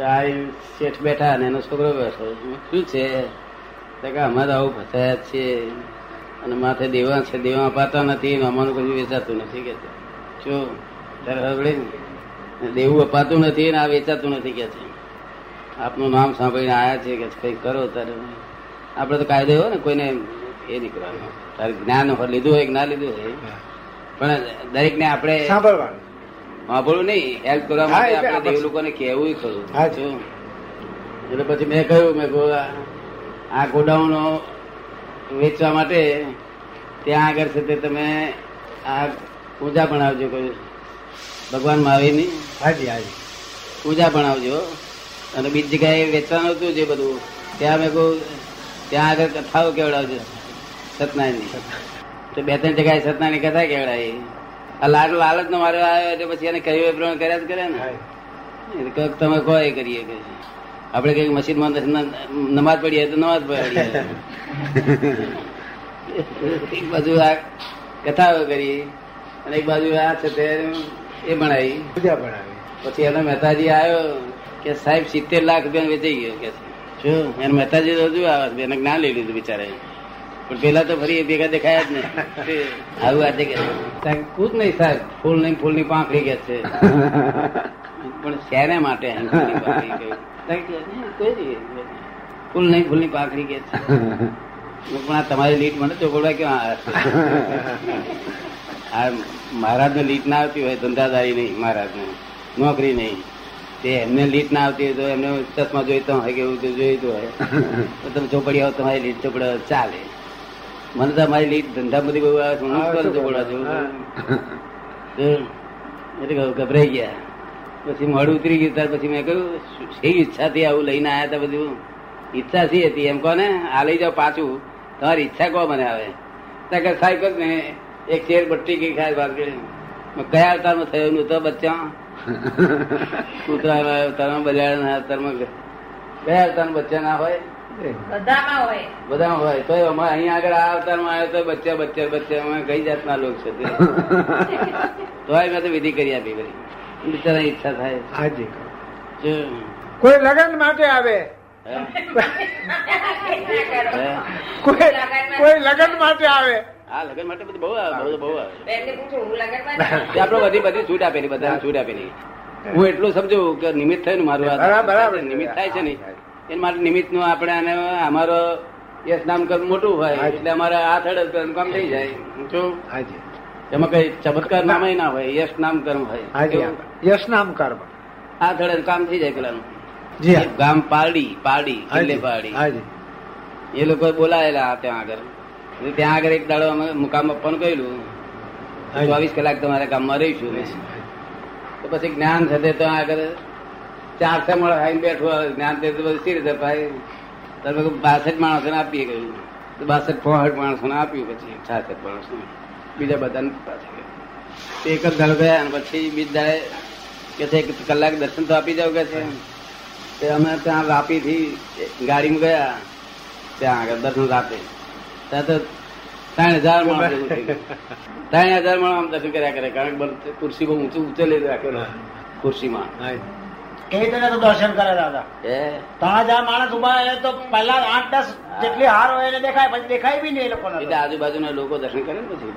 આ શેઠ બેઠા અને એનો છોકરો બેઠો. શું છે. કે અમારે આવું ફસાયા છે. અને માથે દેવા છે. દેવા અપાતા નથી. અમારું કશું વેચાતું નથી. કે શું હગડે ને. દેવું અપાતું નથી ને આ વેચાતું નથી કે છે. આપનું નામ સાંભળીને આયા છે કે કઈ કરો તારે. આપણે તો કાયદો હોય ને કોઈને એ નહીં કરવાનું. તારે જ્ઞાન લીધું હોય કે ના લીધું હોય. પણ દરેક ને આપણે સાંભળવાનું. સાંભળવું નહીં હેલ્પ કરવા માટે આપણે દેવ લોકોને કહેવું ખરું? એટલે પછી મેં કહ્યું મેં આ- ગોડાઉનો વેચવા માટે ત્યાં આગળ છે તે તમે આ પૂજા ભણાવજો કહ્યું ભગવાન મહાવીરની. હાજી હાજી પૂજા બનાવજો અને બીજી જગ્યાએ વેચવાનું હતું જે બધું. ત્યાં મેં કહું ત્યાં આગળ કથાઓ કેવડાવજો. સત્યનારાયણની તો બે ત્રણ જગ્યાએ સત્યનારાયણની કથા કેવડાવી? આ લાલ લાલચ નો મારો આવ્યો એટલે પછી એને કહ્યું એ પ્રમાણે કર્યા જ કરે ને? કંઈક તમે કહો એ કરીએ કે આપણે કંઈક મસ્જિદમાં નમાજ પડીએ તો નમાજ પડીએ એક બાજુ આ કથાઓ કરી અને એક બાજુ આ છે તે એ ભણાવી. પૂજા ભણાવી. પછી એનો મહેતાજી આવ્યો કે સાહેબ સિત્તેર લાખ રૂપિયા વેચાઈ ગયો. કે. શું એને મહેતાજી હજુ આવે એને જ્ઞાન લઈ લીધું બિચારે પણ પેલા તો ફરી ભેગા દેખાયા જ નહીં. આવું આજે કે સાહેબ કૂદ નહીં સાહેબ. ફૂલ નહીં ફૂલની પાંખડી કે છે. પણ શેને માટે અહીં ફૂલની પાંખડી કહ્યું? સાહેબ કે, "નહીં, કોઈ નહીં. ફૂલ નહીં ફૂલની પાંખડી કે છે. પણ આ તમારી લીટ મને ચોપડવા કેવા આ મહારાજ ને લીટ ના આવતી હોય ધંધાદારી નહીં મહારાજ ને નોકરી નહીં. તે એમને લીટ ના આવતી હોય તો એમને ચશ્મા જોઈતો હોય કે એવું જોઈતું હોય. તો તમે ચોપડી આવો તમારી લીટ ચોપડ ચાલે. મને તો અમારી લીટ ધંધા બધી બહુ આવે છે. એટલે ગભરાઈ ગયા. પછી મોડું ઉતરી ગયું ત્યાર પછી મેં કહ્યું શી ઈચ્છાથી આવું લઈને આવ્યા હતા બધું? ઈચ્છા શી હતી? એમ કહો ને આ લઈ જાઓ પાછું. તમારી ઈચ્છા કહો મને આવે? ત્યાં કે સાહેબ ને એક ચેર બટ્ટી ગઈ ખાય વાત કરી. મેં કયા અવતારમાં થયું નું તો બચ્ચા? કૂતરા અવતારમાં બજારના અવતારમાં કયા અવતારમાં બચ્ચા ના હોય? બધામાં હોય. બધા હોય. તો અમારે અહીંયા આગળ આ અવતારમાં આવ્યો તો બચ્ચા બચ્ચા બચ્ચા અમે કઈ જાતના લોક છે તો? મેં તો વિધિ કરી આપી બધી. બિચારા ઈચ્છા થાય. હાજી કોઈ લગ્ન માટે આવે? હે? હે? કોઈ કોઈ લગ્ન માટે આવે? આ લગન માટે બધું બહુ આવે બહુ બહુ આવે. હું આપણે બધી બધી છૂટ આપેલી બધાને છૂટ આપેલી. હું એટલું સમજુ કે નિમિત્ત થયું ને મારું આ બરાબર. નિમિત્ત થાય છે ને એના માટે નિમિત્તનું આપણે આને અમારો યશ નામ કર્મ મોટું હોય એટલે અમારે આ થડ કર્મ કામ થઈ જાય. જો હાજી. એમાં કઈ ચમત્કાર નામ ના હોય યશ નામ કર્મ હોય યશ નામ કર્મ આ થડે કામ થઈ જાય પેલાનું. જી ગામ પારડી પારડી એટલે પારડી. એ લોકો બોલાયેલા ત્યાં આગળ. ત્યાં આગળ એક દાડો અમે મુકામ આપવાનું કહેલું હાજી. ચોવીસ કલાક તમારા ગામમાં રહીશું. તો પછી જ્ઞાન તે તો આગળ ચાર છ મળે આવીને બેઠો, જ્ઞાન તે બધું સી રીતે ભાઈ. તમે બાસઠ માણસોને આપીએ કહ્યું. તો બાસઠ પોસઠ માણસોને આપ્યું પછી, છાસઠ માણસોને. બીજા બધાને પાછા એક જ દાડો ગયા અને પછી બીજ દાડે કે છે એક કલાક દર્શન તો આપી જાવ કે છે. તે અમે ત્યાં વાપીથી ગાડીમાં ગયા. ત્યાં આગળ દર્શન રાતે ત્યાં તો ત્રણ હજાર માણસ. ત્રણ હજાર માણસ આમ દર્શન કર્યા કરે. કારણ કે ખુરશી બહુ ઊંચું ઊંચે લઈ રાખેલો ખુરશીમાં. રીતે તો દર્શન કરેલા હતા. ત્રણ હજાર માણસ ઊભા રહે તો પહેલા આઠ દસ જેટલી હાર હોય એને દેખાય પછી દેખાય બી નહીં એ લોકોને આજુબાજુના લોકો દર્શન કરે ને પછી.